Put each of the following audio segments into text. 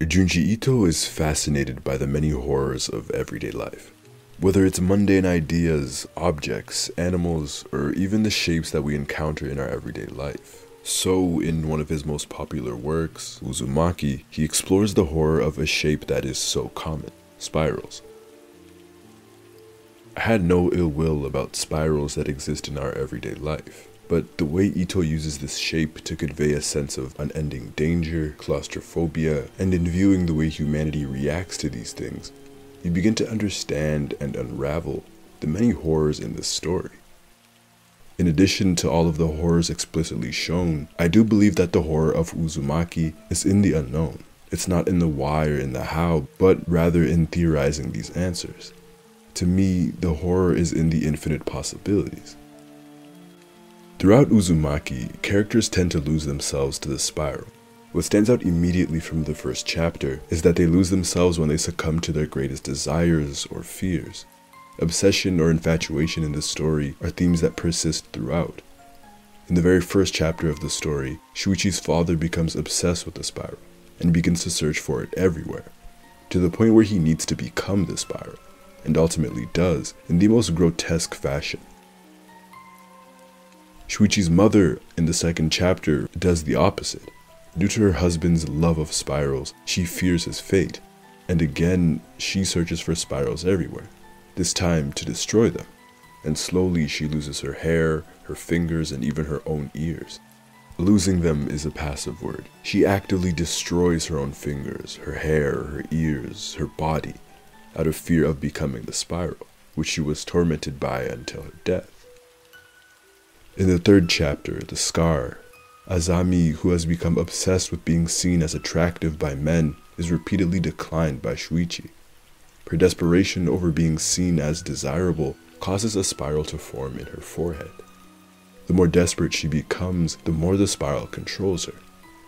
Junji Ito is fascinated by the many horrors of everyday life. Whether it's mundane ideas, objects, animals, or even the shapes that we encounter in our everyday life. So, in one of his most popular works, Uzumaki, he explores the horror of a shape that is so common spirals. I had no ill will about spirals that exist in our everyday life, but the way Ito uses this shape to convey a sense of unending danger, claustrophobia, and in viewing the way humanity reacts to these things, you begin to understand and unravel the many horrors in this story. In addition to all of the horrors explicitly shown, I do believe that the horror of Uzumaki is in the unknown. It's not in the why or in the how, but rather in theorizing these answers. To me, the horror is in the infinite possibilities. Throughout Uzumaki, characters tend to lose themselves to the spiral. What stands out immediately from the first chapter is that they lose themselves when they succumb to their greatest desires or fears. Obsession or infatuation in the story are themes that persist throughout. In the very first chapter of the story, Shuichi's father becomes obsessed with the spiral and begins to search for it everywhere, to the point where he needs to become the spiral and ultimately does in the most grotesque fashion. Shuichi's mother in the second chapter does the opposite. Due to her husband's love of spirals, she fears his fate, and again she searches for spirals everywhere, this time to destroy them. And slowly she loses her hair, her fingers, and even her own ears. Losing them is a passive word. She actively destroys her own fingers, her hair, her ears, her body, out of fear of becoming the spiral, which she was tormented by until her death. In the third chapter, The Scar, Azami, who has become obsessed with being seen as attractive by men, is repeatedly declined by Shuichi. Her desperation over being seen as desirable causes a spiral to form in her forehead. The more desperate she becomes, the more the spiral controls her.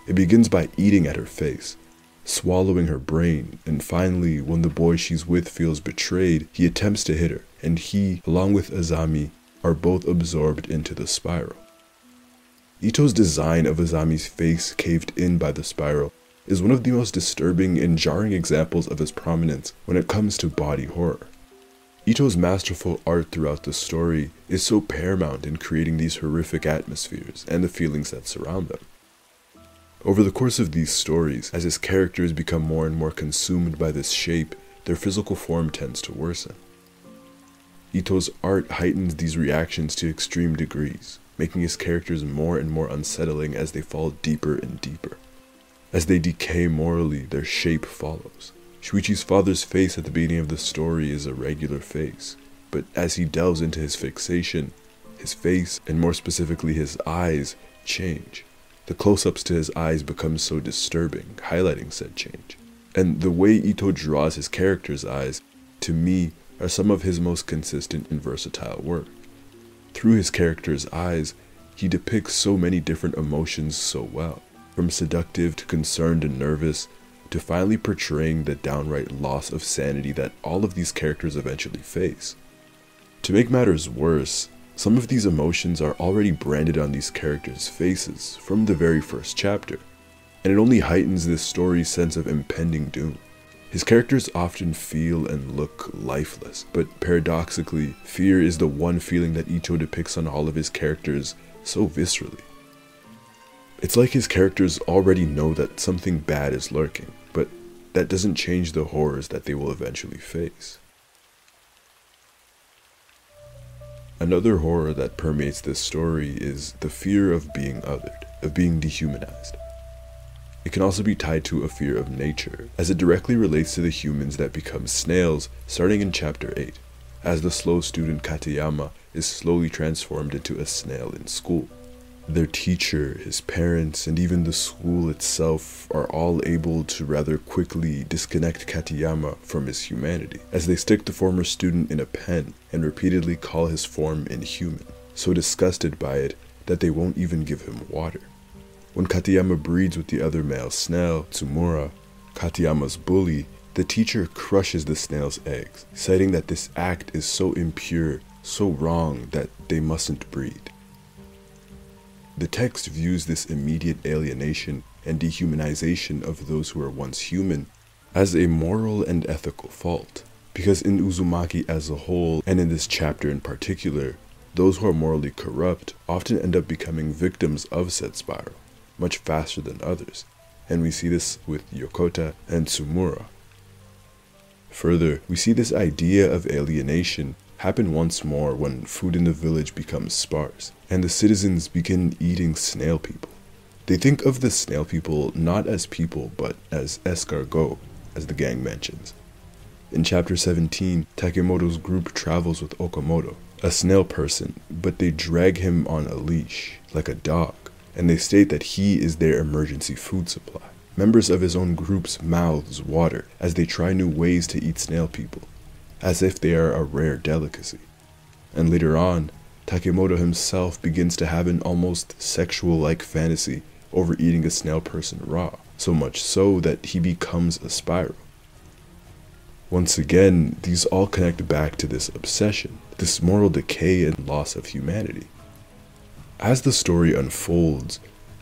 It begins by eating at her face, swallowing her brain, and finally, when the boy she's with feels betrayed, he attempts to hit her, and he, along with Azami, are both absorbed into the spiral. Ito's design of Azami's face caved in by the spiral is one of the most disturbing and jarring examples of his prominence when it comes to body horror. Ito's masterful art throughout the story is so paramount in creating these horrific atmospheres and the feelings that surround them. Over the course of these stories, as his characters become more and more consumed by this shape, their physical form tends to worsen. Ito's art heightens these reactions to extreme degrees, making his characters more and more unsettling as they fall deeper and deeper. As they decay morally, their shape follows. Shuichi's father's face at the beginning of the story is a regular face, but as he delves into his fixation, his face, and more specifically his eyes, change. The close ups to his eyes become so disturbing, highlighting said change. And the way Ito draws his character's eyes, to me, are some of his most consistent and versatile work. Through his character's eyes, he depicts so many different emotions so well, from seductive to concerned and nervous, to finally portraying the downright loss of sanity that all of these characters eventually face. To make matters worse, some of these emotions are already branded on these characters' faces from the very first chapter, and it only heightens this story's sense of impending doom. His characters often feel and look lifeless, but paradoxically, fear is the one feeling that Ito depicts on all of his characters so viscerally. It's like his characters already know that something bad is lurking, but that doesn't change the horrors that they will eventually face. Another horror that permeates this story is the fear of being othered, of being dehumanized. It can also be tied to a fear of nature, as it directly relates to the humans that become snails starting in chapter 8, as the slow student Katayama is slowly transformed into a snail in school. Their teacher, his parents, and even the school itself are all able to rather quickly disconnect Katayama from his humanity, as they stick the former student in a pen and repeatedly call his form inhuman, so disgusted by it that they won't even give him water. When Katayama breeds with the other male snail, Tsumura, Katayama's bully, the teacher crushes the snail's eggs, citing that this act is so impure, so wrong that they mustn't breed. The text views this immediate alienation and dehumanization of those who were once human as a moral and ethical fault. Because in Uzumaki as a whole, and in this chapter in particular, those who are morally corrupt often end up becoming victims of said spiral, much faster than others, and we see this with Yokota and Tsumura. Further, we see this idea of alienation happen once more when food in the village becomes sparse, and the citizens begin eating snail people. They think of the snail people not as people, but as escargot, as the gang mentions. In chapter 17, Takemoto's group travels with Okamoto, a snail person, but they drag him on a leash, like a dog, and they state that he is their emergency food supply. Members of his own group's mouths water as they try new ways to eat snail people, as if they are a rare delicacy. And later on, Takemoto himself begins to have an almost sexual like fantasy over eating a snail person raw, so much so that he becomes a spiral. Once again, these all connect back to this obsession, this moral decay and loss of humanity. As the story unfolds,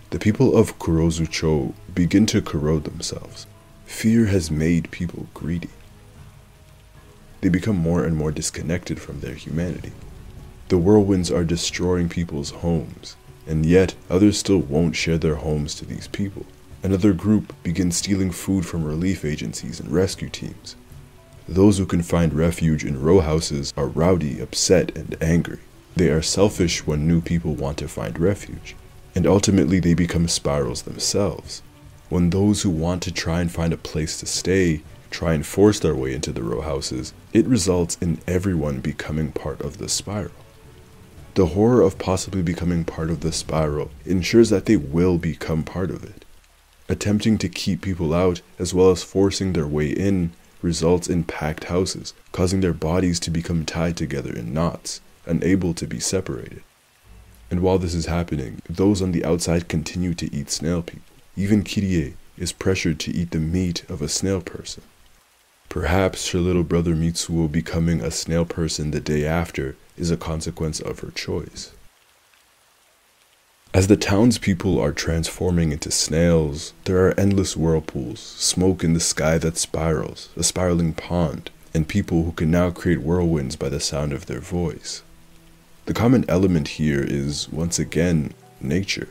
the people of Kurozucho begin to corrode themselves. Fear has made people greedy. They become more and more disconnected from their humanity. The whirlwinds are destroying people's homes, and yet others still won't share their homes to these people. Another group begins stealing food from relief agencies and rescue teams. Those who can find refuge in row houses are rowdy, upset, and angry. They are selfish when new people want to find refuge, and ultimately they become spirals themselves. When those who want to try and find a place to stay try and force their way into the row houses, it results in everyone becoming part of the spiral. The horror of possibly becoming part of the spiral ensures that they will become part of it. Attempting to keep people out as well as forcing their way in results in packed houses, causing their bodies to become tied together in knots, unable to be separated. And while this is happening, those on the outside continue to eat snail people. Even Kirie is pressured to eat the meat of a snail person. Perhaps her little brother Mitsuo becoming a snail person the day after is a consequence of her choice. As the townspeople are transforming into snails, there are endless whirlpools, smoke in the sky that spirals, a spiraling pond, and people who can now create whirlwinds by the sound of their voice. The common element here is, once again, nature.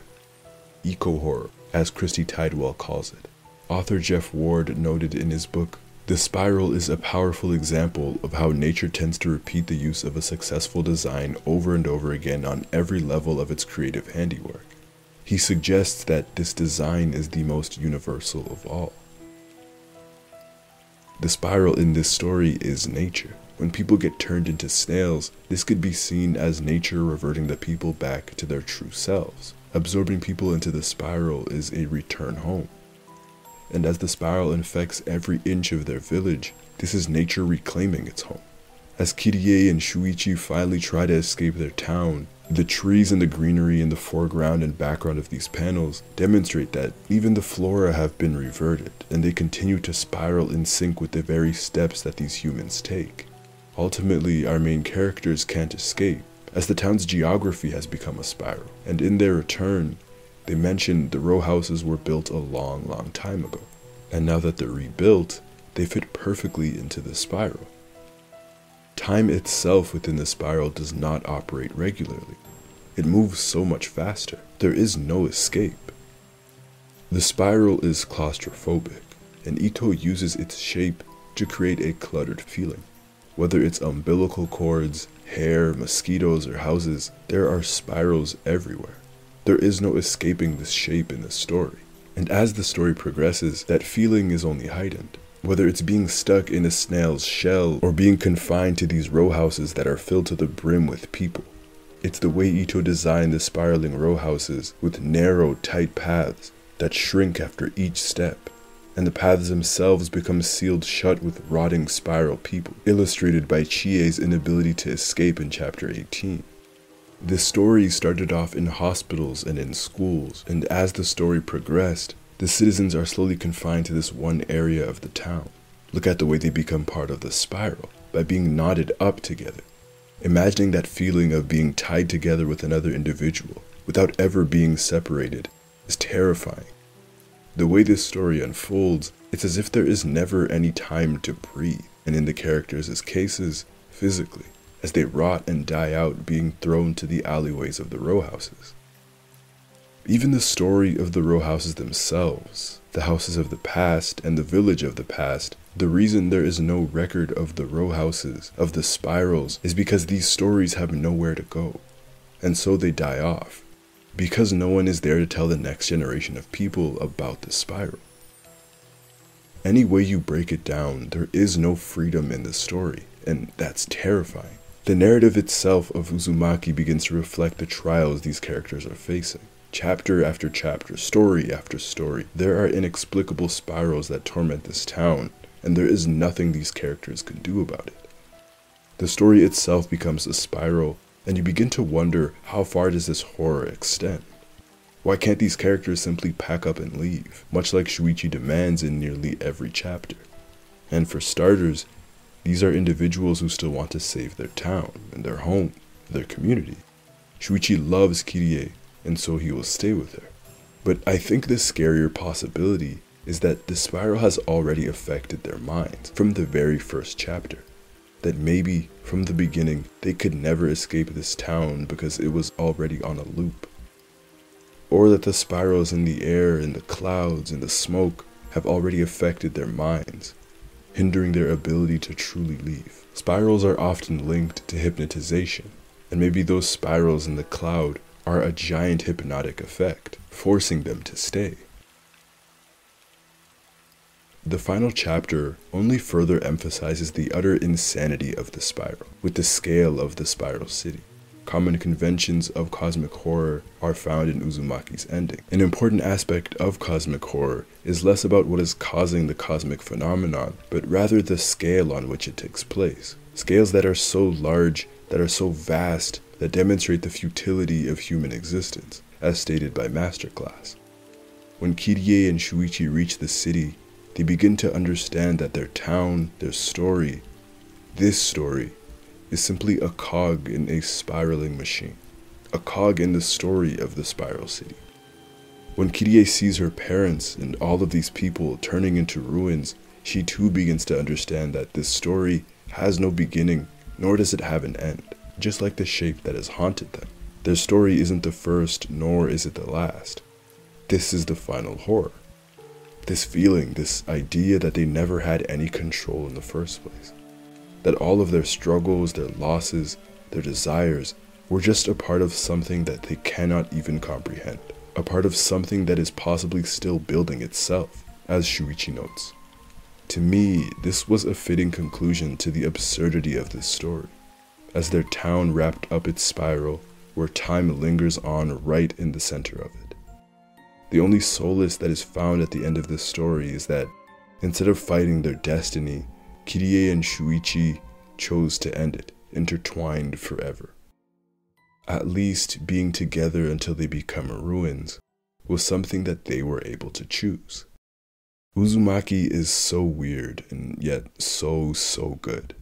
Eco horror, as Christy Tidwell calls it. Author Jeff Ward noted in his book, The Spiral is a powerful example of how nature tends to repeat the use of a successful design over and over again on every level of its creative handiwork. He suggests that this design is the most universal of all. The spiral in this story is nature. When people get turned into snails, this could be seen as nature reverting the people back to their true selves. Absorbing people into the spiral is a return home and as the spiral infects every inch of their village, this is nature reclaiming its home. As Kirie and Shuichi finally try to escape their town, the trees and the greenery in the foreground and background of these panels demonstrate that even the flora have been reverted, and they continue to spiral in sync with the very steps that these humans take. Ultimately, our main characters can't escape, as the town's geography has become a spiral, and in their return, they mentioned the row houses were built a long, long time ago. And now that they're rebuilt, they fit perfectly into the spiral. Time itself within the spiral does not operate regularly. It moves so much faster. There is no escape. The spiral is claustrophobic, and Ito uses its shape to create a cluttered feeling. Whether it's umbilical cords, hair, mosquitoes, or houses, there are spirals everywhere. There is no escaping this shape in the story. And as the story progresses, that feeling is only heightened. Whether it's being stuck in a snail's shell or being confined to these row houses that are filled to the brim with people. It's the way Ito designed the spiraling row houses with narrow, tight paths that shrink after each step, and the paths themselves become sealed shut with rotting spiral people, illustrated by Chie's inability to escape in chapter 18. The story started off in hospitals and in schools, and as the story progressed, the citizens are slowly confined to this one area of the town. Look at the way they become part of the spiral by being knotted up together. Imagining that feeling of being tied together with another individual without ever being separated is terrifying. The way this story unfolds, it's as if there is never any time to breathe, and in the characters' cases, physically, as they rot and die out being thrown to the alleyways of the row houses. Even the story of the row houses themselves, the houses of the past and the village of the past, the reason there is no record of the row houses, of the spirals, is because these stories have nowhere to go. And so they die off, because no one is there to tell the next generation of people about the spiral. Any way you break it down, there is no freedom in the story, and that's terrifying. The narrative itself of Uzumaki begins to reflect the trials these characters are facing. Chapter after chapter, story after story, there are inexplicable spirals that torment this town, and there is nothing these characters can do about it. The story itself becomes a spiral, and you begin to wonder how far does this horror extend? Why can't these characters simply pack up and leave, much like Shuichi demands in nearly every chapter? And for starters, these are individuals who still want to save their town and their home, their community. Shuichi loves Kirie and so he will stay with her. But I think the scarier possibility is that the spiral has already affected their minds from the very first chapter. That maybe from the beginning they could never escape this town because it was already on a loop. Or that the spirals in the air, in the clouds, in the smoke have already affected their minds, hindering their ability to truly leave. Spirals are often linked to hypnotization, and maybe those spirals in the cloud are a giant hypnotic effect, forcing them to stay. The final chapter only further emphasizes the utter insanity of the spiral, with the scale of the spiral city. Common conventions of cosmic horror are found in Uzumaki's ending. An important aspect of cosmic horror is less about what is causing the cosmic phenomenon, but rather the scale on which it takes place. Scales that are so large, that are so vast, that demonstrate the futility of human existence, as stated by Masterclass. When Kirie and Shuichi reach the city, they begin to understand that their town, their story, this story, is simply a cog in a spiraling machine, a cog in the story of the spiral city. When Kirie sees her parents and all of these people turning into ruins, she too begins to understand that this story has no beginning, nor does it have an end just like the shape that has haunted them. Their story isn't the first, nor is it the last. This is the final horror. This feeling, this idea that they never had any control in the first place. That all of their struggles, their losses, their desires were just a part of something that they cannot even comprehend. A part of something that is possibly still building itself, as Shuichi notes. To me, this was a fitting conclusion to the absurdity of this story as their town wrapped up its spiral where time lingers on right in the center of it. The only solace that is found at the end of this story is that instead of fighting their destiny, Kirie and Shuichi chose to end it, intertwined forever. At least being together until they become ruins was something that they were able to choose. Uzumaki is so weird and yet so, so good.